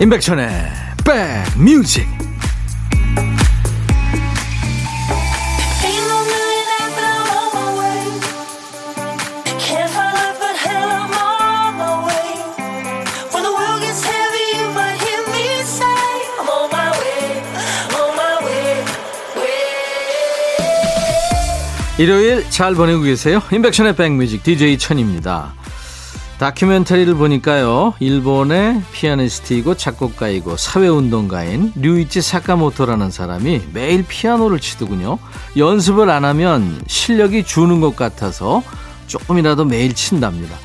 임백천의 백뮤직 일요일 잘 보내고 계세요? 임백천의 백뮤직 DJ 천입니다. 다큐멘터리를 보니까요, 일본의 피아니스트이고 작곡가이고 사회운동가인 류이치 사카모토라는 사람이 매일 피아노를 치더군요. 연습을 안 하면 실력이 주는 것 같아서 조금이라도 매일 친답니다.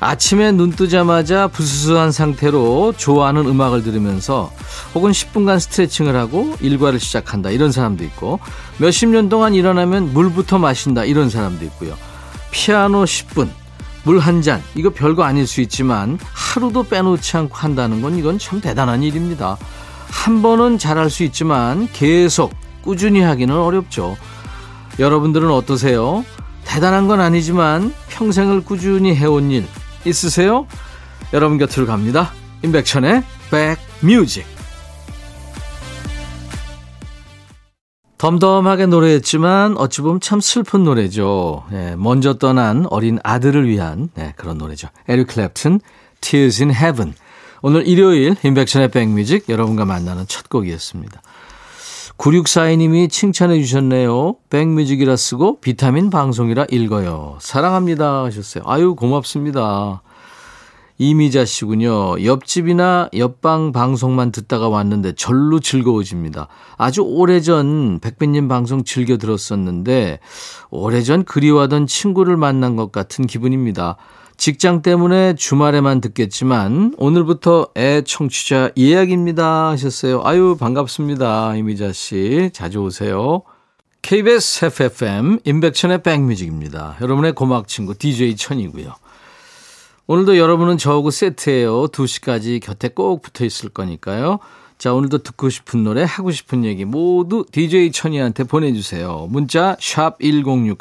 아침에 눈 뜨자마자 부스스한 상태로 좋아하는 음악을 들으면서 혹은 10분간 스트레칭을 하고 일과를 시작한다 이런 사람도 있고 몇십 년 동안 일어나면 물부터 마신다 이런 사람도 있고요. 피아노 10분, 물 한 잔 이거 별거 아닐 수 있지만 하루도 빼놓지 않고 한다는 건 이건 참 대단한 일입니다. 한 번은 잘할 수 있지만 계속 꾸준히 하기는 어렵죠. 여러분들은 어떠세요? 대단한 건 아니지만 평생을 꾸준히 해온 일 있으세요? 여러분 곁으로 갑니다. 임백천의 백뮤직 덤덤하게 노래했지만 어찌 보면 참 슬픈 노래죠. 네, 먼저 떠난 어린 아들을 위한 네, 그런 노래죠. 에릭 클랩튼, Tears in Heaven. 오늘 일요일 인백션의 백뮤직 여러분과 만나는 첫 곡이었습니다. 9642님이 칭찬해 주셨네요. 백뮤직이라 쓰고 비타민 방송이라 읽어요. 사랑합니다 하셨어요. 아유 고맙습니다. 이미자 씨군요. 옆집이나 옆방 방송만 듣다가 왔는데 절로 즐거워집니다. 아주 오래전 백빈님 방송 즐겨 들었었는데 오래전 그리워하던 친구를 만난 것 같은 기분입니다. 직장 때문에 주말에만 듣겠지만 오늘부터 애 청취자 예약입니다 하셨어요. 아유 반갑습니다. 이미자 씨 자주 오세요. KBS FFM 인백천의 백뮤직입니다. 여러분의 고막 친구 DJ 천이고요. 오늘도 여러분은 저하고 세트예요. 2시까지 곁에 꼭 붙어 있을 거니까요. 자, 오늘도 듣고 싶은 노래, 하고 싶은 얘기 모두 DJ 천이한테 보내주세요. 문자 1061,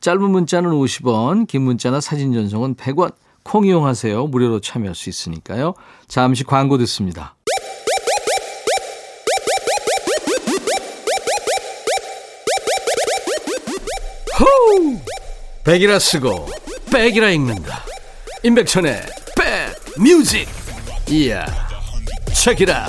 짧은 문자는 50원, 긴 문자나 사진 전송은 100원. 콩 이용하세요. 무료로 참여할 수 있으니까요. 잠시 광고 듣습니다. 호우! 백이라 쓰고 백이라 읽는다. 임백천의 백뮤직 이야 책이라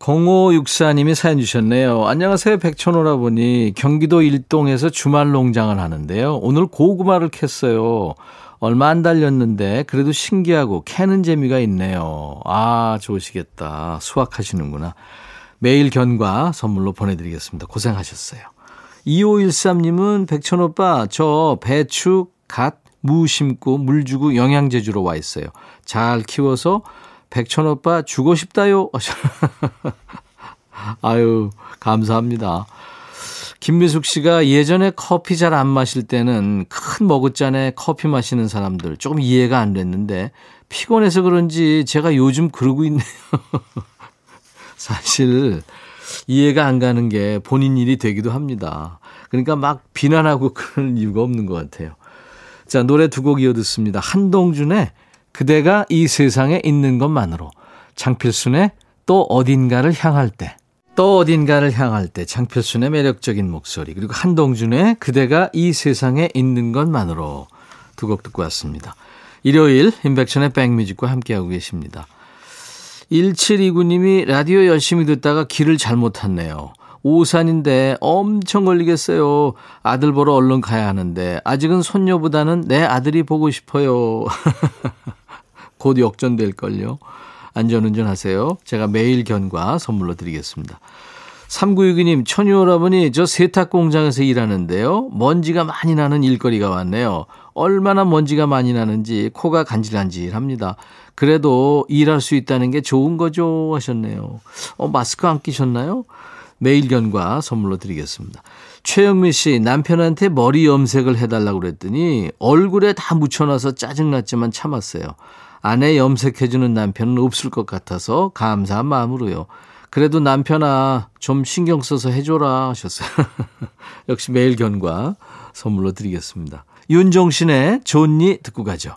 0564님이 사연 주셨네요. 안녕하세요. 백천호라 보니 경기도 일동에서 주말 농장을 하는데요. 오늘 고구마를 캤어요. 얼마 안 달렸는데 그래도 신기하고 캐는 재미가 있네요. 아, 좋으시겠다. 수확하시는구나. 매일 견과 선물로 보내드리겠습니다. 고생하셨어요. 2513님은 백천 오빠, 저 배추, 갓, 무 심고 물 주고 영양제 주러 와 있어요. 잘 키워서 백천 오빠 주고 싶다요. 아유, 감사합니다. 김미숙 씨가 예전에 커피 잘 안 마실 때는 큰 머그잔에 커피 마시는 사람들 조금 이해가 안 됐는데 피곤해서 그런지 제가 요즘 그러고 있네요. 사실 이해가 안 가는 게 본인 일이 되기도 합니다. 그러니까 막 비난하고 그런 이유가 없는 것 같아요. 자, 노래 두 곡 이어 듣습니다. 한동준의 그대가 이 세상에 있는 것만으로 장필순의 또 어딘가를 향할 때. 또 어딘가를 향할 때 장필순의 매력적인 목소리 그리고 한동준의 그대가 이 세상에 있는 것만으로 두 곡 듣고 왔습니다. 일요일 인백션의 백뮤직과 함께하고 계십니다. 1729님이 라디오 열심히 듣다가 길을 잘못 탔네요. 오산인데 엄청 걸리겠어요. 아들 보러 얼른 가야 하는데 아직은 손녀보다는 내 아들이 보고 싶어요. 곧 역전될걸요. 안전운전 하세요. 제가 매일 견과 선물로 드리겠습니다. 3962님, 천유오라버니, 저 세탁 공장에서 일하는데요. 먼지가 많이 나는 일거리가 왔네요. 얼마나 먼지가 많이 나는지 코가 간질간질 합니다. 그래도 일할 수 있다는 게 좋은 거죠 하셨네요. 어, 마스크 안 끼셨나요? 매일 견과 선물로 드리겠습니다. 최영미 씨, 남편한테 머리 염색을 해달라고 그랬더니 얼굴에 다 묻혀놔서 짜증났지만 참았어요. 아내 염색해주는 남편은 없을 것 같아서 감사한 마음으로요. 그래도 남편아, 좀 신경 써서 해줘라 하셨어요. 역시 매일 견과 선물로 드리겠습니다. 윤종신의 존니 듣고 가죠.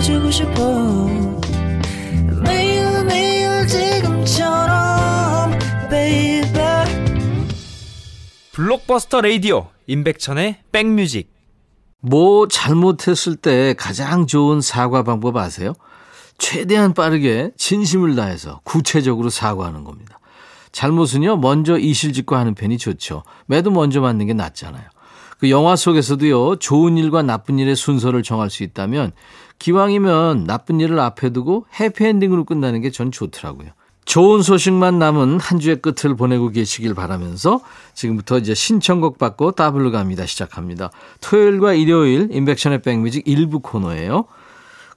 들려주고 싶어 매일 매일 지금처럼 baby 블록버스터 레이디오 임백천의 백뮤직 뭐 잘못했을 때 가장 좋은 사과 방법 아세요? 최대한 빠르게 진심을 다해서 구체적으로 사과하는 겁니다. 잘못은요, 먼저 이실직고 하는 편이 좋죠. 매도 먼저 맞는 게 낫잖아요. 그 영화 속에서도요, 좋은 일과 나쁜 일의 순서를 정할 수 있다면, 기왕이면 나쁜 일을 앞에 두고 해피엔딩으로 끝나는 게 전 좋더라고요. 좋은 소식만 남은 한 주의 끝을 보내고 계시길 바라면서 지금부터 이제 신청곡 받고 따블로 갑니다. 시작합니다. 토요일과 일요일 인백션의 백뮤직 일부 코너예요.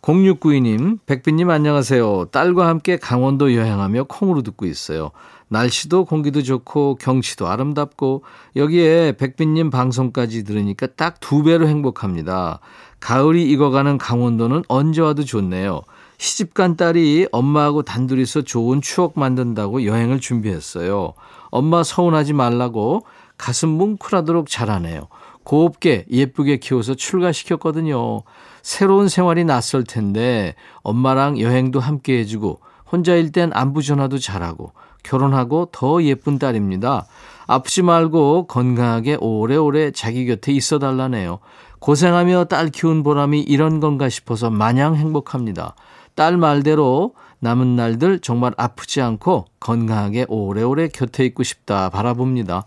0692님, 백빈님 안녕하세요. 딸과 함께 강원도 여행하며 콩으로 듣고 있어요. 날씨도 공기도 좋고 경치도 아름답고 여기에 백빈님 방송까지 들으니까 딱 두 배로 행복합니다. 가을이 익어가는 강원도는 언제 와도 좋네요. 시집간 딸이 엄마하고 단둘이서 좋은 추억 만든다고 여행을 준비했어요. 엄마 서운하지 말라고 가슴 뭉클하도록 잘하네요. 곱게 예쁘게 키워서 출가시켰거든요. 새로운 생활이 낯설 텐데 엄마랑 여행도 함께 해주고 혼자일 땐 안부 전화도 잘하고 결혼하고 더 예쁜 딸입니다. 아프지 말고 건강하게 오래오래 자기 곁에 있어 달라네요. 고생하며 딸 키운 보람이 이런 건가 싶어서 마냥 행복합니다. 딸 말대로 남은 날들 정말 아프지 않고 건강하게 오래오래 곁에 있고 싶다 바라봅니다.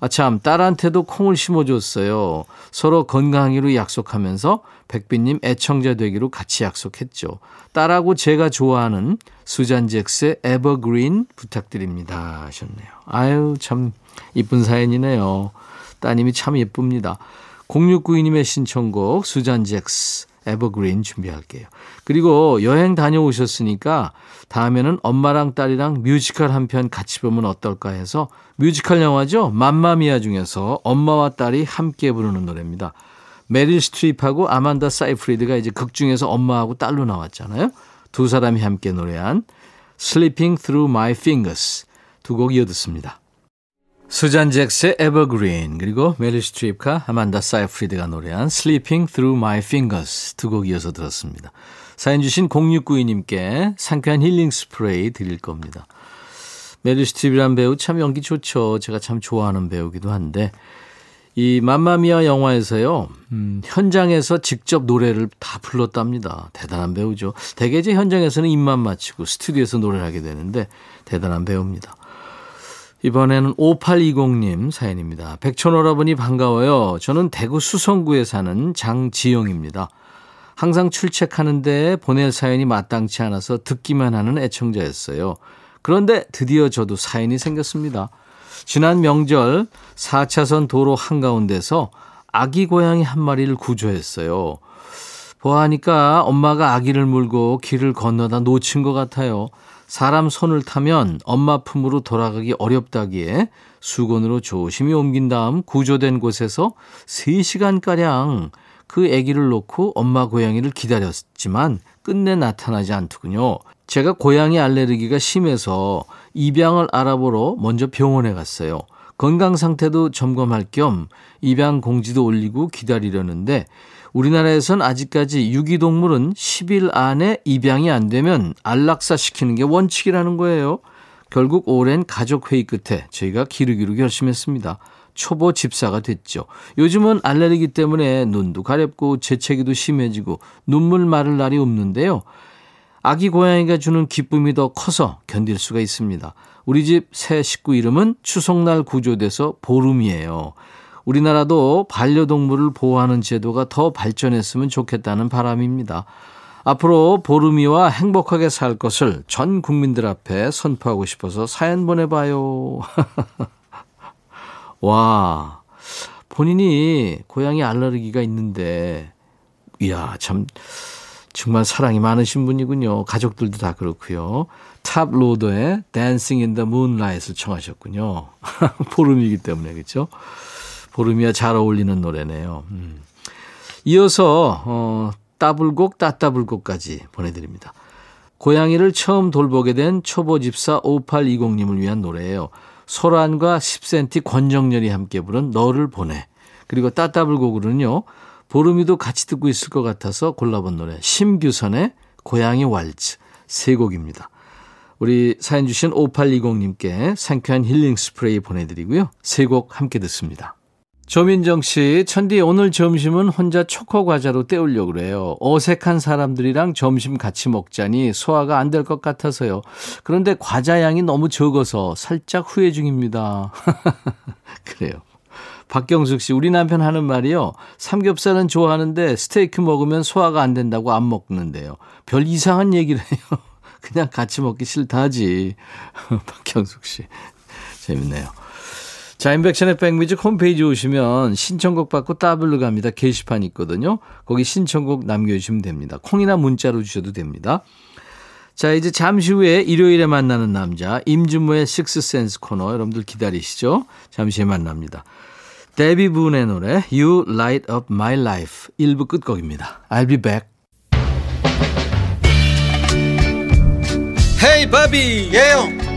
아, 참, 딸한테도 콩을 심어줬어요. 서로 건강하기로 약속하면서 백비님 애청자 되기로 같이 약속했죠. 딸하고 제가 좋아하는 수잔 잭스의 에버그린 부탁드립니다. 하셨네요. 아유, 참, 이쁜 사연이네요. 따님이 참 예쁩니다. 0692님의 신청곡 수잔 잭스 에버그린 준비할게요. 그리고 여행 다녀오셨으니까 다음에는 엄마랑 딸이랑 뮤지컬 한 편 같이 보면 어떨까 해서 뮤지컬 영화죠. 맘마미아 중에서 엄마와 딸이 함께 부르는 노래입니다. 메릴 스트립하고 아만다 사이프리드가 이제 극 중에서 엄마하고 딸로 나왔잖아요. 두 사람이 함께 노래한 Slipping Through My Fingers 두 곡 이어 듣습니다. 수잔 잭스의 Evergreen 그리고 메릴 스트립과 아만다 사이프리드가 노래한 Slipping Through My Fingers 두 곡 이어서 들었습니다. 사연 주신 0692님께 상쾌한 힐링 스프레이 드릴 겁니다. 메릴 스트립이란 배우 참 연기 좋죠. 제가 참 좋아하는 배우기도 한데 이 맘마미아 영화에서요, 음, 현장에서 직접 노래를 다 불렀답니다. 대단한 배우죠. 대개 제 현장에서는 입만 맞추고 스튜디오에서 노래를 하게 되는데 대단한 배우입니다. 이번에는 5820님 사연입니다. 백촌오라버니 반가워요. 저는 대구 수성구에 사는 장지영입니다. 항상 출첵하는데 보낼 사연이 마땅치 않아서 듣기만 하는 애청자였어요. 그런데 드디어 저도 사연이 생겼습니다. 지난 명절 4차선 도로 한가운데서 아기 고양이 한 마리를 구조했어요. 보아하니까 엄마가 아기를 물고 길을 건너다 놓친 것 같아요. 사람 손을 타면 엄마 품으로 돌아가기 어렵다기에 수건으로 조심히 옮긴 다음 구조된 곳에서 3시간가량 그 아기를 놓고 엄마 고양이를 기다렸지만 끝내 나타나지 않더군요. 제가 고양이 알레르기가 심해서 입양을 알아보러 먼저 병원에 갔어요. 건강 상태도 점검할 겸 입양 공지도 올리고 기다리려는데 우리나라에선 아직까지 유기동물은 10일 안에 입양이 안 되면 안락사 시키는 게 원칙이라는 거예요. 결국 오랜 가족회의 끝에 저희가 기르기로 결심했습니다. 초보 집사가 됐죠. 요즘은 알레르기 때문에 눈도 가렵고 재채기도 심해지고 눈물 마를 날이 없는데요. 아기 고양이가 주는 기쁨이 더 커서 견딜 수가 있습니다. 우리 집 새 식구 이름은 추석날 구조돼서 보름이에요. 우리나라도 반려동물을 보호하는 제도가 더 발전했으면 좋겠다는 바람입니다. 앞으로 보름이와 행복하게 살 것을 전 국민들 앞에 선포하고 싶어서 사연 보내봐요. 와, 본인이 고양이 알레르기가 있는데, 이야, 참, 정말 사랑이 많으신 분이군요. 가족들도 다 그렇고요. 탑 로더의 Dancing in the Moonlight을 청하셨군요. 보름이기 때문에, 그렇죠? 보름이야 잘 어울리는 노래네요. 음. 이어서 어, 따블곡 따따블곡까지 보내드립니다. 고양이를 처음 돌보게 된 초보 집사 5820님을 위한 노래예요. 소란과 10cm 권정열이 함께 부른 너를 보내. 그리고 따따블곡으로는요. 보름이도 같이 듣고 있을 것 같아서 골라본 노래 심규선의 고양이 왈츠 세 곡입니다. 우리 사연 주신 5820님께 상쾌한 힐링 스프레이 보내드리고요. 세 곡 함께 듣습니다. 조민정 씨, 천디 오늘 점심은 혼자 초코 과자로 때우려고 그래요. 어색한 사람들이랑 점심 같이 먹자니 소화가 안 될 것 같아서요. 그런데 과자 양이 너무 적어서 살짝 후회 중입니다. 그래요. 박경숙 씨, 우리 남편 하는 말이요. 삼겹살은 좋아하는데 스테이크 먹으면 소화가 안 된다고 안 먹는데요. 별 이상한 얘기를 해요. 그냥 같이 먹기 싫다 하지. 박경숙 씨. 재밌네요. 자, 인백션의 백뮤직 홈페이지 오시면 신청곡 받고 따블로 갑니다. 게시판 있거든요. 거기 신청곡 남겨주시면 됩니다. 콩이나 문자로 주셔도 됩니다. 자, 이제 잠시 후에 일요일에 만나는 남자, 임준모의 식스센스 코너 여러분들 기다리시죠? 잠시 후에 만납니다. 데비 분의 노래 You Light Up My Life 1부 끝곡입니다. I'll be back. 헤이 바비 예영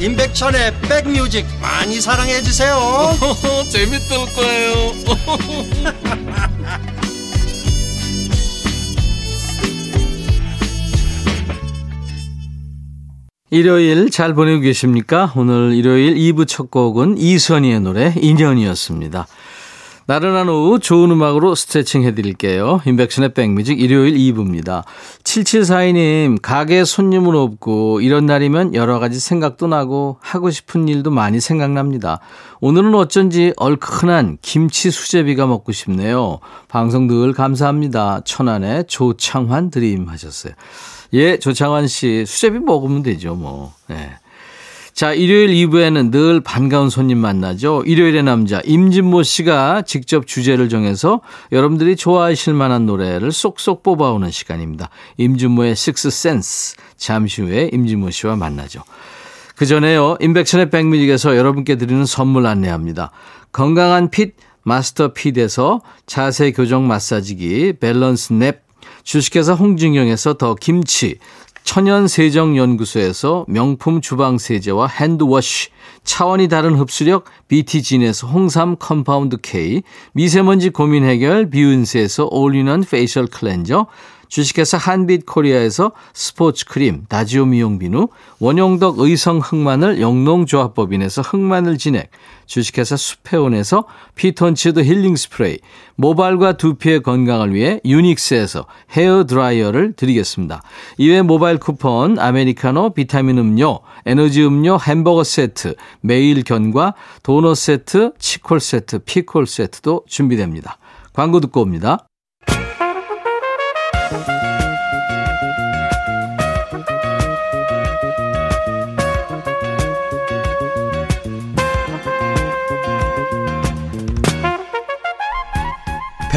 임백천의 백뮤직 많이 사랑해 주세요 재밌을 거예요 일요일 잘 보내고 계십니까? 오늘 일요일 2부 첫 곡은 이선희의 노래 인연이었습니다. 나른한 오후 좋은 음악으로 스트레칭 해드릴게요. 인백션의 백뮤직 일요일 2부입니다. 7742님, 가게 손님은 없고 이런 날이면 여러 가지 생각도 나고 하고 싶은 일도 많이 생각납니다. 오늘은 어쩐지 얼큰한 김치 수제비가 먹고 싶네요. 방송 늘 감사합니다. 천안의 조창환 드림 하셨어요. 예, 조창환 씨, 수제비 먹으면 되죠, 뭐. 네. 자, 일요일 2부에는 늘 반가운 손님 만나죠. 일요일의 남자, 임진모 씨가 직접 주제를 정해서 여러분들이 좋아하실 만한 노래를 쏙쏙 뽑아오는 시간입니다. 임진모의 식스 센스. 잠시 후에 임진모 씨와 만나죠. 그 전에요, 인백천의 백뮤직에서 여러분께 드리는 선물 안내합니다. 건강한 핏, 마스터 핏에서 자세 교정 마사지기, 밸런스 냅, 주식회사 홍진경에서 더 김치, 천연세정연구소에서 명품 주방세제와 hand wash, 차원이 다른 흡수력 BT진에서 홍삼 compound K, 미세먼지 고민 해결 비운세에서 all-in-one facial cleanser, 주식회사 한빛코리아에서 스포츠 크림, 다지오 미용 비누, 원용덕 의성 흑마늘 영농조합법인에서 흑마늘 진액, 주식회사 수페온에서 피톤치드 힐링 스프레이, 모발과 두피의 건강을 위해 유닉스에서 헤어 드라이어를 드리겠습니다. 이외 모바일 쿠폰, 아메리카노, 비타민 음료, 에너지 음료, 햄버거 세트, 매일 견과, 도넛 세트, 치콜 세트, 피콜 세트도 준비됩니다. 광고 듣고 옵니다.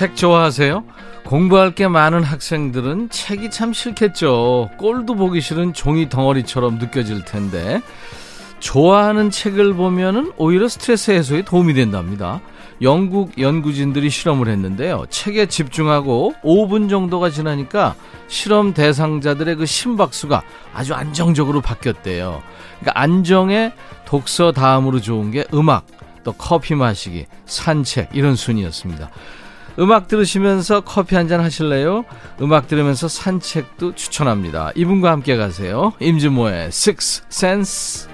책 좋아하세요? 공부할 게 많은 학생들은 책이 참 싫겠죠. 꼴도 보기 싫은 종이 덩어리처럼 느껴질 텐데. 좋아하는 책을 보면은 오히려 스트레스 해소에 도움이 된답니다. 영국 연구진들이 실험을 했는데요. 책에 집중하고 5분 정도가 지나니까 실험 대상자들의 그 심박수가 아주 안정적으로 바뀌었대요. 그러니까 안정에 독서 다음으로 좋은 게 음악, 또 커피 마시기, 산책 이런 순이었습니다. 음악 들으시면서 커피 한 잔 하실래요? 음악 들으면서 산책도 추천합니다. 이분과 함께 가세요. 임진모의 Six Sense.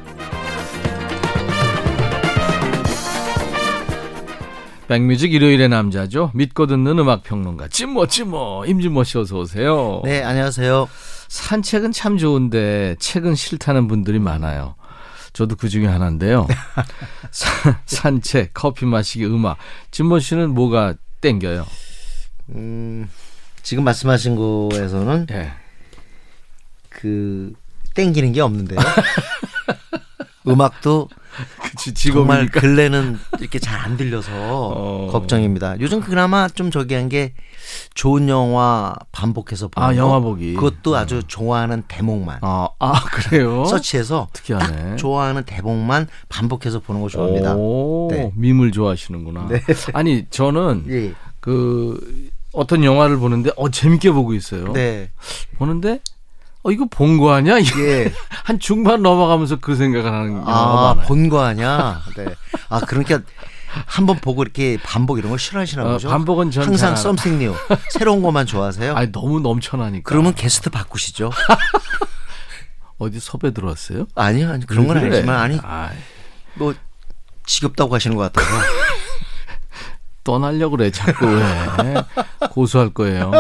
백뮤직 일요일의 남자죠. 믿고 듣는 음악 평론가 찐모 찐모 임진모 씨 어서 오세요. 네, 안녕하세요. 산책은 참 좋은데 책은 싫다는 분들이 많아요. 저도 그 중에 하나인데요. 산, 산책, 커피 마시기, 음악. 진모 씨는 뭐가 땡겨요? 음, 지금 말씀하신 거에서는 예. 그 땡기는 게 없는데요. 음악도 그치, 정말 직업이니까. 근래는 이렇게 잘 안 들려서 어. 걱정입니다. 요즘 그나마 좀 저기 한 게 좋은 영화 반복해서 보는 아, 거. 영화 보기. 그것도 아주 좋아하는 대목만 아, 아, 그래요? 서치해서 특이하네. 딱 좋아하는 대목만 반복해서 보는 거 좋아합니다. 오, 네. 밈을 좋아하시는구나. 네. 아니, 저는 예. 그 어떤 영화를 보는데 어 재밌게 보고 있어요. 네. 보는데 어 이거 본 거 아니야? 이게 예. 한 중반 넘어가면서 그 생각을 하는 경우가 아, 많아요. 본 거 아니야? 네. 아, 그러니까 한번 보고 이렇게 반복 이런 걸 싫어하시나 어, 보죠? 반복은 전 항상 something new. 새로운 것만 좋아하세요? 아니 너무 넘쳐나니까. 그러면 게스트 바꾸시죠? 어디 섭외 들어왔어요? 아니요, 아니, 그런 건왜 그래? 아니지만, 아니, 아이, 뭐, 지겹다고 하시는 것 같아요. 떠나려 그래 자꾸 왜 고소할 거예요.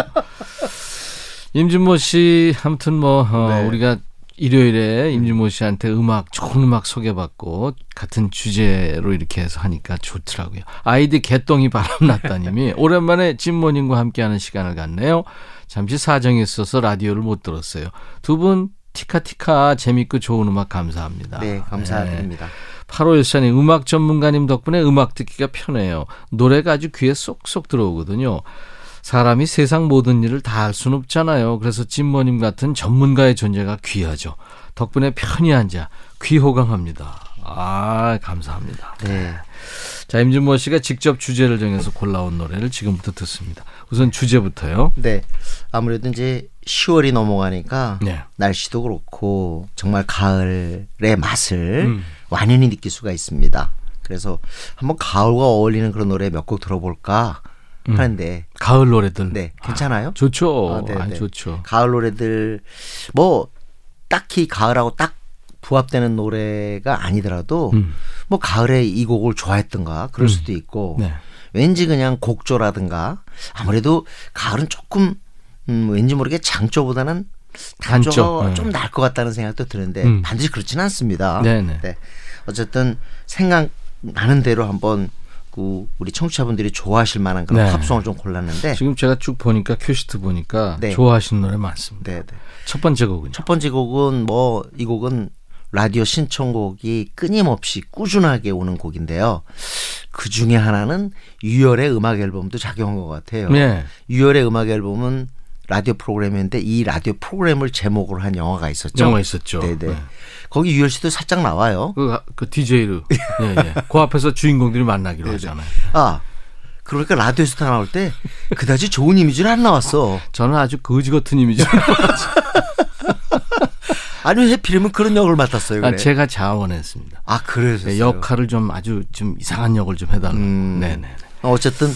임진모 씨 아무튼 뭐 어, 네. 우리가 일요일에 임진모 씨한테 음악 좋은 음악 소개받고 같은 주제로 이렇게 해서 하니까 좋더라고요. 아이디 개똥이 바람났다님이 오랜만에 진모님과 함께하는 시간을 갖네요. 잠시 사정이 있어서 라디오를 못 들었어요. 두 분 티카티카 재밌고 좋은 음악 감사합니다. 네, 감사드립니다. 8호1사님 음악 전문가님 덕분에 음악 듣기가 편해요. 노래가 아주 귀에 쏙쏙 들어오거든요. 사람이 세상 모든 일을 다 할 수는 없잖아요. 그래서 진모님 같은 전문가의 존재가 귀하죠. 덕분에 편히 앉아 귀호강합니다. 아 감사합니다. 네. 자 임진모 씨가 직접 주제를 정해서 골라온 노래를 지금부터 듣습니다. 우선 주제부터요. 네. 아무래도 이제 10월이 넘어가니까 네. 날씨도 그렇고 정말 가을의 맛을 음. 완연히 느낄 수가 있습니다. 그래서 한번 가을과 어울리는 그런 노래 몇 곡 들어볼까 음. 하는데 가을 노래들. 네, 괜찮아요? 좋죠. 아, 네, 아, 네. 좋죠. 가을 노래들 뭐 딱히 가을하고 딱 부합되는 노래가 아니더라도 음. 뭐 가을에 이 곡을 좋아했던가 그럴 수도 있고 네. 왠지 그냥 곡조라든가 아무래도 가을은 조금 음, 왠지 모르게 장조보다는 단조가 단조, 네. 좀 나을 것 같다는 생각도 드는데 음. 반드시 그렇지는 않습니다. 네네. 네. 어쨌든 생각나는 대로 한번 그 우리 청취자분들이 좋아하실 만한 그런 네. 팝송을 좀 골랐는데 지금 제가 쭉 보니까 큐시트 보니까 네. 좋아하시는 노래 많습니다. 네, 네. 첫 번째 곡은요. 첫 번째 곡은 뭐 이 곡은 라디오 신청곡이 끊임없이 꾸준하게 오는 곡인데요. 그 중에 하나는 유열의 음악 앨범도 작용한 것 같아요. 네. 유열의 음악 앨범은 라디오 프로그램인데 이 라디오 프로그램을 제목으로 한 영화가 있었죠. 영화 있었죠. 네네. 네. 거기 유열 씨도 살짝 나와요. 그, 그 DJ로. 예, 예. 그 앞에서 주인공들이 네, 만나기로 하잖아요. 아, 그러니까 라디오에서 다 나올 때 그다지 좋은 이미지는 안 나왔어. 저는 아주 거지 같은 이미지. 아니 해필이면 그런 역을 맡았어요. 그래. 아, 제가 자원했습니다. 아, 그래서 네, 역할을 좀 아주 좀 이상한 역을 좀 해달라고. 음. 네네. 어, 어쨌든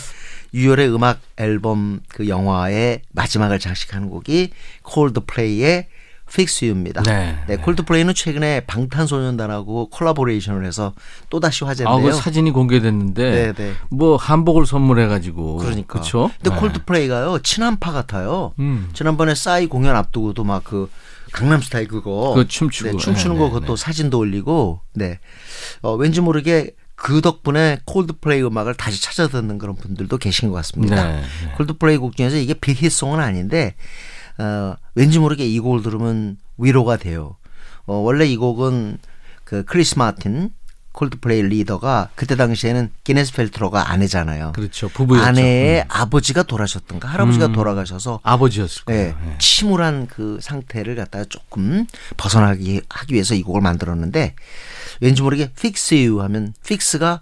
유열의 음악 앨범 그 영화의 마지막을 장식하는 곡이 콜드플레이의 Fix You입니다. 네, 네. 콜드플레이는 최근에 방탄소년단하고 콜라보레이션을 해서 또 다시 아, 화제인데요. 그 사진이 공개됐는데 네, 네. 뭐 한복을 선물해 가지고. 그러니까. 그렇죠. 근데 콜드플레이가요 친한파 같아요. 음. 지난번에 싸이 공연 앞두고도 막 그 강남스타일 그거 그거 춤추고. 네, 춤추는 네, 거 네, 그것도 네. 사진도 올리고 네 어, 왠지 모르게 그 덕분에 콜드플레이 음악을 다시 찾아 듣는 그런 분들도 계신 것 같습니다. 네, 네. 콜드플레이 곡 중에서 이게 big hit song은 아닌데 어, 왠지 모르게 이 곡을 들으면 위로가 돼요. 어, 원래 이 곡은 그 크리스 마틴 콜드플레이 리더가 그때 당시에는 기네스 펠트로가 아내잖아요. 그렇죠. 부부였죠. 아내의 음. 아버지가 돌아가셨던가 할아버지가 음. 돌아가셔서 아버지였을 거예요. 네, 예. 침울한 그 상태를 갖다가 조금 벗어나기 하기 위해서 이 곡을 만들었는데 왠지 모르게 fix you 하면 fix가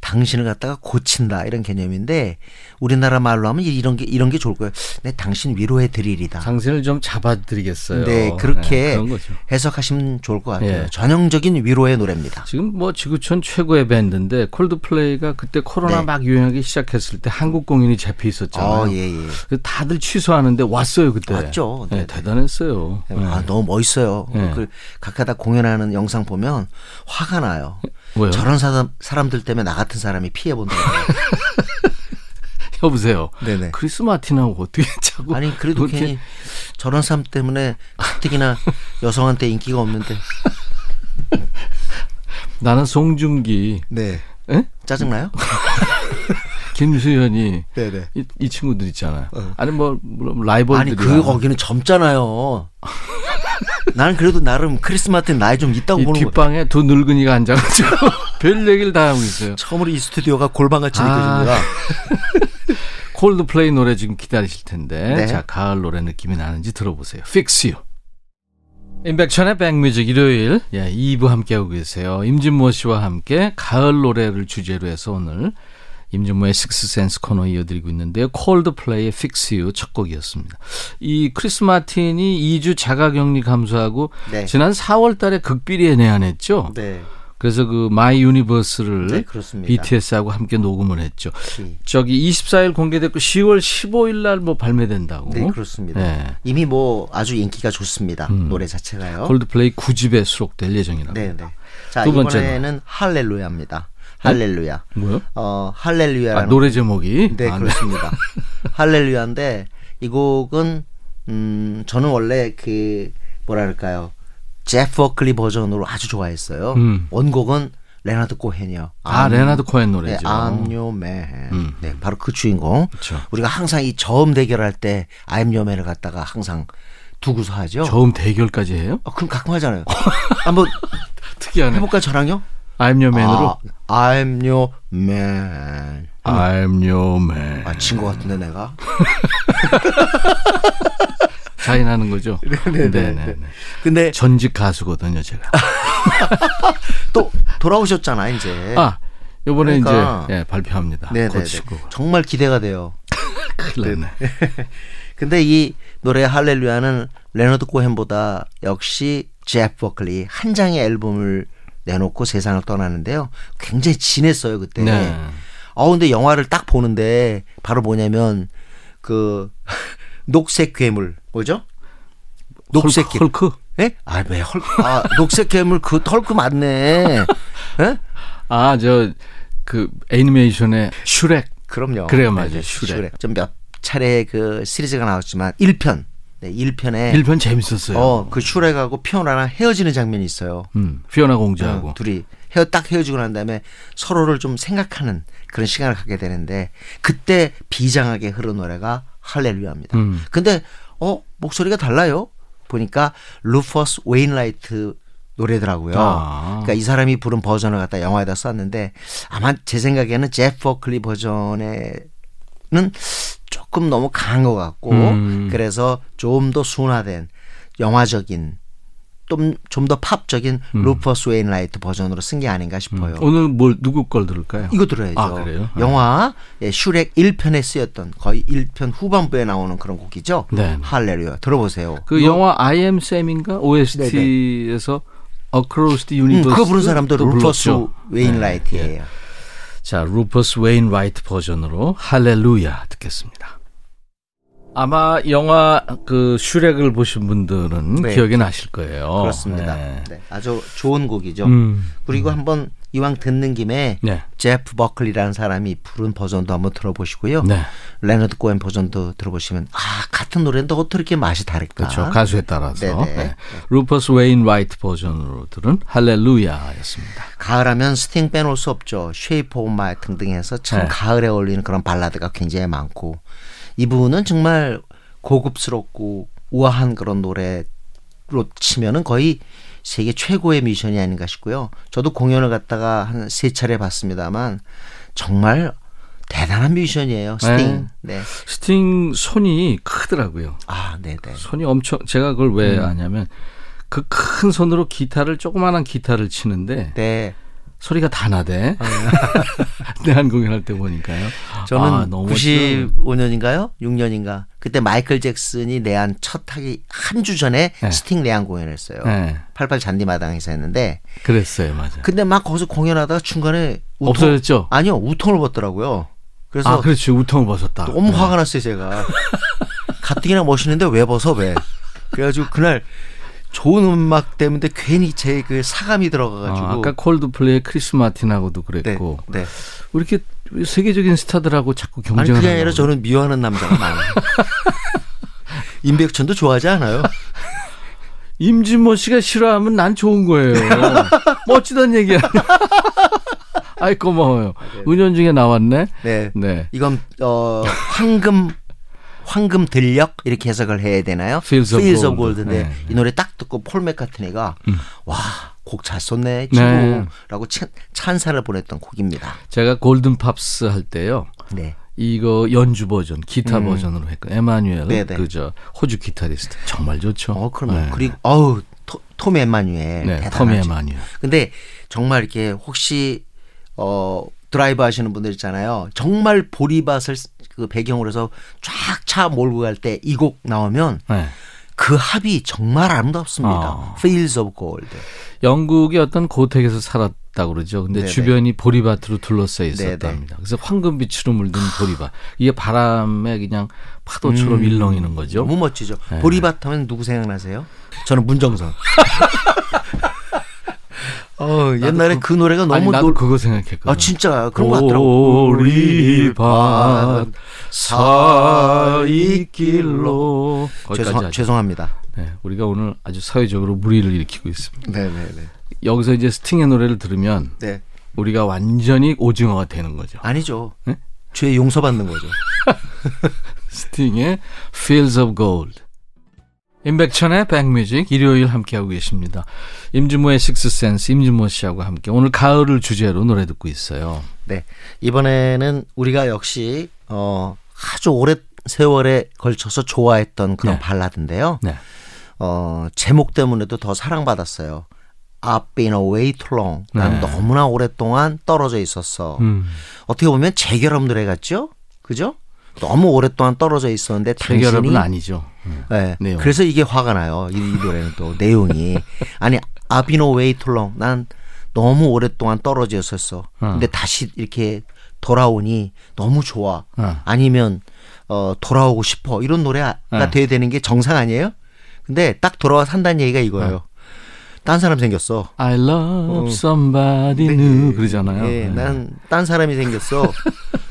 당신을 갖다가 고친다 이런 개념인데 우리나라 말로 하면 이런 게 이런 게 좋을 거예요. 내 당신 위로해 드리리다. 당신을 좀 잡아드리겠어요. 네, 그렇게 네, 그런 거죠. 해석하시면 좋을 것 같아요. 예. 전형적인 위로의 노래입니다. 지금 뭐 지구촌 최고의 밴드인데 콜드플레이가 그때 코로나 네. 막 유행하기 시작했을 때 한국 공연이 잡혀 있었잖아요. 어, 예, 예. 다들 취소하는데 왔어요 그때. 왔죠. 네, 네, 네. 대단했어요. 아, 네. 너무 멋있어요. 네. 그 각하다 공연하는 영상 보면 화가 나요. 왜요? 저런 사람, 사람들 때문에 나 같은 사람이 피해 본다고. 여보세요. 네네. 크리스 마틴하고 어떻게 자고 아니 그래도 그렇게 괜히 저런 사람 때문에 가뜩이나 여성한테 인기가 없는데. 나는 송중기, 네. 에? 짜증나요? 김수현이 네네. 이, 이 친구들 있잖아요. 아니 뭐 라이벌들이 아니 그 거기는 젊잖아요. 나는 그래도 나름 크리스마스 나이 좀 있다고 이 보는 거. 뒷방에 두 늙은이가 앉아가지고 별 얘기를 다 하고 있어요. 처음으로 이 스튜디오가 골방같이 아. 느껴집니다. 콜드플레이 노래 지금 기다리실 텐데 네. 자 가을 노래 느낌이 나는지 들어보세요. Fix You. 임백천의 백뮤직 일요일 예, 2부 함께하고 계세요. 임진모 씨와 함께 가을 노래를 주제로 해서 오늘 임진모의 Sixth Sense 코너 이어드리고 있는데요. 콜드플레이의 Fix You 첫 곡이었습니다. 이 크리스 마틴이 2주 자가격리 감수하고 네. 지난 4월 달에 극비리에 내한했죠. 네. 그래서 그 My Universe를 네. BTS하고 함께 녹음을 했죠. 네. 저기 24일 공개됐고 10월 15일 날 뭐 발매된다고. 네, 그렇습니다. 네. 이미 뭐 아주 인기가 좋습니다. 음. 노래 자체가요. 콜드플레이 9집에 수록될 예정이라고. 네, 네. 자, 두 번째 이번에는 할렐루야입니다. 할렐루야. 뭐요? 어, 아, 할렐루야라는 노래 제목이. 네, 아, 그렇습니다. 할렐루야인데 이 곡은 음 저는 원래 그 뭐랄까요 제프 버클리 버전으로 아주 좋아했어요. 음. 원곡은 레나드 코헨이요. 아, 레나드 코헨 네, 노래죠. I'm Your Man. 음. 네, 바로 그 주인공. 그렇죠. 우리가 항상 이 저음 대결할 때 I'm Your Man을 갖다가 항상 두고서 하죠. 저음 대결까지 해요? 어, 그럼 가끔 하잖아요. 한번 특이하네. 해볼까요, 저랑요? I'm your man으로. 아, I'm Your Man. I'm your man. 아, 진것 같은데 내가. 자인하는 거죠. 네네네. 네네네. 근데 전직 가수거든요, 제가. 또 돌아오셨잖아 이제. 아, 요번에 그러니까. 이제 예, 발표합니다. 네네네. 신곡. 정말 기대가 돼요. 큰일 났네. 근데 이 노래 할렐루야는 레너드 코헨보다 역시 제프 버클리 한 장의 앨범을 내놓고 세상을 떠나는데요. 굉장히 진했어요 그때. 네. 어 근데 영화를 딱 보는데 바로 뭐냐면 그 녹색 괴물 뭐죠? 녹색 괴물. 헐크. 예? 아, 왜 헐크? 아, 녹색 괴물 그 털크 맞네. 예? 아, 저, 그, 애니메이션의 슈렉. 그럼요. 그래요, 맞아요. 네, 네, 슈렉. 좀몇 차례 그 시리즈가 나왔지만 1편. 네, 1편에 1편 재밌었어요. 어, 그 슈렉하고 피오나랑 헤어지는 장면이 있어요. 음, 피오나 공주하고. 어, 둘이 헤어 딱 헤어지고 난 다음에 서로를 좀 생각하는 그런 시간을 갖게 되는데 그때 비장하게 흐른 노래가 할렐루야입니다. 음. 근데 어 목소리가 달라요. 보니까 루퍼스 웨인라이트 노래더라고요. 아. 그러니까 이 사람이 부른 버전을 갖다 영화에다 썼는데 아마 제 생각에는 제프 버클리 버전에는 조금 너무 강한 것 같고 음. 그래서 좀 더 순화된 영화적인 좀좀더 팝적인 루퍼스 웨인라이트 버전으로 쓴 게 아닌가 싶어요. 음. 오늘 뭘, 누구 걸 들을까요? 이거 들어야죠. 아, 그래요? 영화 예, 슈렉 1편에 쓰였던 거의 1편 후반부에 나오는 그런 곡이죠. 네. 할렐루야. 들어보세요. 그 영화 I am Sam인가? OST에서 Across the 음, Universe. 그거 부른 사람도 또 루퍼스. 웨인라이트예요. 네, 예. 자, 루퍼스 웨인 라이트 버전으로 할렐루야 듣겠습니다. 아마 영화 그 슈렉을 보신 분들은 네. 기억이 나실 거예요. 그렇습니다. 네. 네, 아주 좋은 곡이죠. 음. 그리고 한번 이왕 듣는 김에 네. 제프 버클리라는 사람이 부른 버전도 한번 들어보시고요. 네. 레너드 코엔 버전도 들어보시면 아 같은 노래인데 어떻게 이렇게 맛이 다를까? 그렇죠. 가수에 따라서. 아. 네네. 네. 루퍼스 웨인 라이트 버전으로 들은 할렐루야였습니다. 가을하면 스팅 빼놓을 수 없죠. Shape of My 등등 해서 참 네. 가을에 어울리는 그런 발라드가 굉장히 많고 이분은 정말 고급스럽고 우아한 그런 노래로 치면은 거의 세계 최고의 뮤지션이 아닌가 싶고요. 저도 공연을 갔다가 한 세 차례 봤습니다만 정말 대단한 뮤지션이에요. 스팅. 네. 스팅 손이 크더라고요. 아, 네, 네. 손이 엄청 제가 그걸 왜 아냐면 그 큰 손으로 기타를 조그마한 기타를 치는데 네. 소리가 다 나대. 내한 공연 할 때 보니까요. 저는 아, 너무 멋져. 95년인가요? 6년인가? 그때 마이클 잭슨이 내한 첫 하기 한 주 전에 네. 스팅 내한 공연을 했어요. 네. 88 잔디마당에서 했는데 그랬어요, 맞아요. 근데 막 거기서 공연하다가 중간에 우통- 없어졌죠? 아니요, 우통을 벗더라고요. 그래서 아, 그렇지. 우통을 벗었다. 너무 네. 화가 났어요, 제가. 가뜩이나 멋있는데 왜 벗어, 왜? 그래가지고 그날 좋은 음악 때문에 괜히 제 그 사감이 들어가가지고. 아, 아까 콜드플레이의 크리스 마틴하고도 네, 그랬고 네. 왜 이렇게 세계적인 스타들하고 자꾸 아니 경쟁을 그게 아니라 저는 미워하는 남자가 많아요. 임백천도 좋아하지 않아요? 임진모 씨가 싫어하면 난 좋은 거예요. 멋지단 얘기야. 아이 고마워요. 은연중에 나왔네. 네. 네. 이건 어 황금 황금 들녘 이렇게 해석을 해야 되나요? Fields of Fields of Gold. Gold인데 네. 이 노래 딱 듣고 폴 맥카트니가 와 곡 잘 썼네 네. 친구라고 찬, 찬사를 보냈던 곡입니다. 제가 골든 팝스 할 때요. 네. 이거 연주 버전, 기타 버전으로 했고 에마뉴엘 음. 네네. 그저 호주 기타리스트 정말 좋죠. 어 그럼 네. 그리고 어우 토, 톰 에마뉴엘 네, 대단하죠. 톰 에마뉴엘. 근데 정말 이렇게 혹시 어 드라이브 하시는 분들 있잖아요. 정말 보리밭을 그 배경으로 해서 쫙 차 몰고 갈 때 이 곡 나오면 네. 그 합이 정말 아름답습니다. 아. Fields of Gold. 영국의 어떤 고택에서 살았다고 그러죠. 근데 네네. 주변이 보리밭으로 둘러싸여. 있었답니다. 그래서 황금빛으로 물든 보리밭. 이게 바람에 그냥 파도처럼 음. 일렁이는 거죠. 너무 멋지죠. 네. 보리밭 하면 누구 생각나세요? 저는 문정선. 어, 옛날에 그, 노래가 아니 너무 나도 놀... 그거 생각했거든. 아 진짜 그런 거 같더라고. 보리밭 사이길로 죄송. 죄송합니다. 네, 우리가 오늘 아주 사회적으로 무리를 일으키고 있습니다. 네네네. 여기서 이제 스팅의 노래를 들으면 네. 우리가 완전히 오징어가 되는 거죠. 아니죠. 네? 죄 용서받는 거죠. 스팅의 Fields of Gold. 임백천의 백뮤직 일요일 함께하고 계십니다. 임진모의 식스센스 임진모 씨하고 함께 오늘 가을을 주제로 노래 듣고 있어요. 네. 이번에는 우리가 역시 어 아주 오랜 세월에 걸쳐서 좋아했던 그런 네. 발라드인데요. 네. 어 제목 때문에도 더 사랑받았어요. I've been away too long. 난 네. 너무나 오랫동안 떨어져 있었어. 음. 어떻게 보면 재결합 노래 같죠? 그죠? 너무 오랫동안 떨어져 있었는데 당신이 아니죠. 음. 네. 내용. 그래서 이게 화가 나요. 이, 이 노래는 또 내용이 아니 too long. 난 너무 오랫동안 떨어져 있었어. 근데 다시 이렇게 돌아오니 너무 좋아. 어. 아니면 어 돌아오고 싶어. 이런 노래가 어. 돼야 되는 게 정상 아니에요? 근데 딱 돌아와 산다는 얘기가 이거예요. 딴 사람 생겼어. I love somebody new 그러잖아요. 예, 네. 난 딴 사람이 생겼어.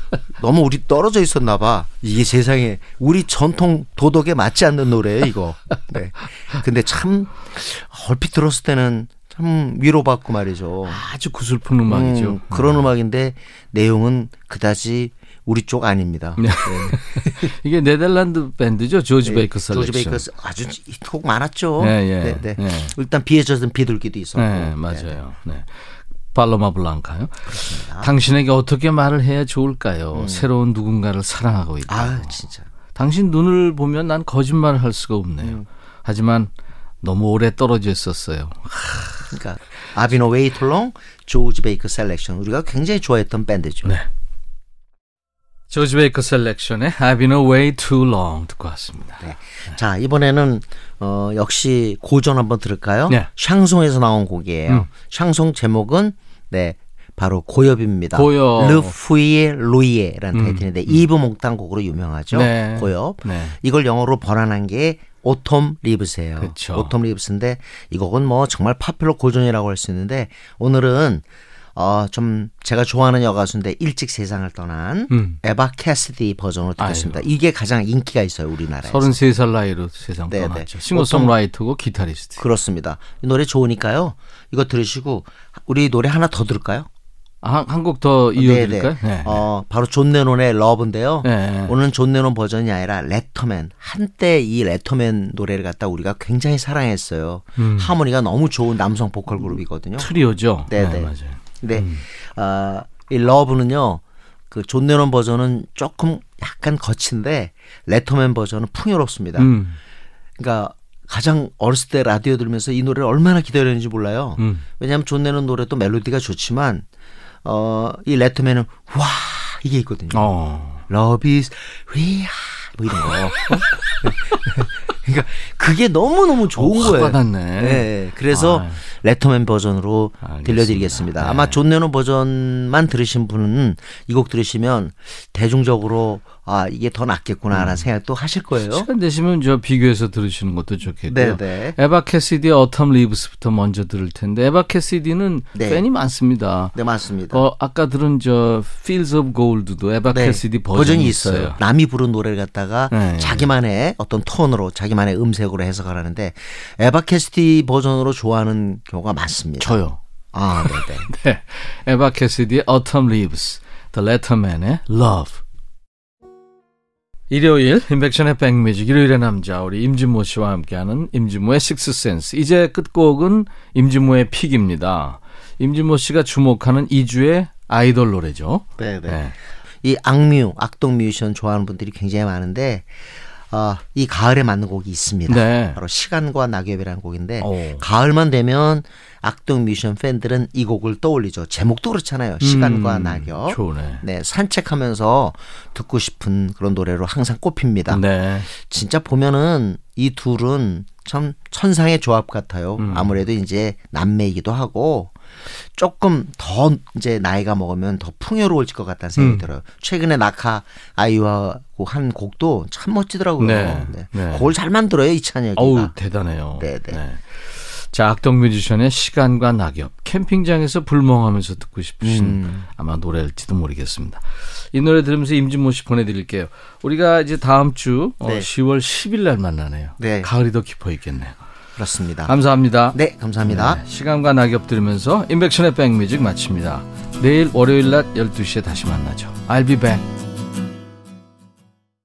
너무 우리 떨어져 있었나 봐. 이게 세상에 우리 전통 도덕에 맞지 않는 노래예요, 이거. 네. 근데 참 얼핏 들었을 때는 참 위로받고 말이죠. 아주 구슬픈 음악이죠. 음, 그런 음악인데 내용은 그다지 우리 쪽 아닙니다. 네. 이게 네덜란드 밴드죠. 조지 네, 베이커 셀렉션. 조지 베이커 아주 히트곡 많았죠. 네, 예. 네, 네. 네. 일단 비에 젖은 비둘기도 있었고. 네, 맞아요. 네. Paloma Blanca요. 당신에게 어떻게 말을 해야 좋을까요? 새로운 누군가를 사랑하고 있다. 아, 진짜. 당신 눈을 보면 난 거짓말을 할 수가 없네요. 하지만 너무 오래 떨어져 있었어요. 그러니까 I've been away too long 조지 베이커 셀렉션 우리가 굉장히 좋아했던 밴드죠. 네. 조지 베이커 셀렉션의 I've been away too long 듣고 왔습니다. 네. 자 이번에는 어, 역시 고전 한번 들을까요? 네. 샹송에서 나온 곡이에요. 음. 샹송 제목은 네 바로 고엽입니다. 고엽. 르푸이에 루이에라는 음. 타이틀인데 이브 몽탕 곡으로 유명하죠. 네. 고엽. 네. 이걸 영어로 번안한 게 Autumn Leaves예요. 그쵸. Autumn Leaves인데 이 곡은 뭐 정말 popular 고전이라고 할 수 있는데 오늘은 어 좀 제가 좋아하는 여가수인데 일찍 세상을 떠난 음. 에바 캐시디 버전으로 듣겠습니다. 이게 가장 인기가 있어요 우리나라에서. 33살 나이로 세상 네, 떠났죠. 네. 싱어송라이터고 기타리스트. 그렇습니다. 이 노래 좋으니까요. 이거 들으시고 우리 노래 하나 더 들을까요? 한곡 더 이어드릴까요? 네네. 어, 바로 존 레논의 Love인데요. 네. 오늘은 존 레논 버전이 아니라 레터맨. 한때 이 레터맨 노래를 갖다 우리가 굉장히 사랑했어요. 음. 하모니가 너무 좋은 남성 보컬 그룹이거든요. 트리오죠. 네네. 네, 맞아요. 근데 음. 어, 이 Love는요. 그 존 레논 버전은 조금 약간 거친데 레터맨 버전은 풍요롭습니다. 음. 그러니까 가장 어렸을 때 라디오 들으면서 이 노래를 얼마나 기다렸는지 몰라요. 음. 왜냐하면 존 레논 노래도 멜로디가 좋지만 어, 이 레터맨은 와 이게 있거든요. 어. Love is real 뭐 이런 거. 어? 그러니까 그게 너무 너무 좋은 어, 확 거예요. 와닿네. 네, 그래서 아유. 레터맨 버전으로 알겠습니다. 들려드리겠습니다. 네. 아마 존 레논 버전만 들으신 분은 이 곡 들으시면 대중적으로 아 이게 더 낫겠구나라는 음. 생각도 하실 거예요. 시간 되시면 저 비교해서 들으시는 것도 좋겠고요. 네네. 에바 캐시디의 Autumn Leaves부터 먼저 들을 텐데 에바 캐시디는 네. 팬이 많습니다. 네 맞습니다. 어, 아까 들은 저 Fields of Gold도 에바 네, 캐시디 버전이, 있어요. 남이 부른 노래를 갖다가 네. 자기만의 어떤 톤으로 자기만의 음색으로 해석을 하는데 에바 캐시디 버전으로 좋아하는 경우가 많습니다. 저요. 아, 네네. 네. 에바 캐시디의 Autumn Leaves, The Letterman의 Love. 일요일 인백션의 백뮤직 일요일의 남자 우리 임진모 씨와 함께하는 임진모의 식스센스 이제 끝곡은 임진모의 pick입니다. 임진모 씨가 주목하는 이주의 아이돌 노래죠. 네네. 네. 이 악뮤, 악동 뮤지션 좋아하는 분들이 굉장히 많은데 어, 이 가을에 맞는 곡이 있습니다. 네. 바로 시간과 낙엽이라는 곡인데 오. 가을만 되면 악동 뮤지션 팬들은 이 곡을 떠올리죠. 제목도 그렇잖아요. 시간과 음, 낙엽. 좋네. 네, 산책하면서 듣고 싶은 그런 노래로 항상 꼽힙니다. 네. 진짜 보면은 이 둘은 참 천상의 조합 같아요. 음. 아무래도 이제 남매이기도 하고 조금 더 이제 나이가 먹으면 더 풍요로워질 것 같다는 생각이 음. 들어요. 최근에 낙하 아이와고 한 곡도 참 멋지더라고요. 네. 네. 네. 곡을 잘 만들어요 이찬혁이가. 어우 대단해요. 네, 네. 자 악동 뮤지션의 시간과 낙엽 캠핑장에서 불멍하면서 듣고 싶으신 음. 아마 노래일지도 모르겠습니다. 이 노래 들으면서 임진모 씨 보내드릴게요. 우리가 이제 다음 주 어, 네. 10월 10일 날 만나네요. 네. 가을이 더 깊어 있겠네요. 그렇습니다. 감사합니다. 네, 감사합니다. 네, 시간과 낙엽 들으면서 인백션의 백뮤직 마칩니다. 내일 월요일 낮 12시에 다시 만나죠. I'll be back.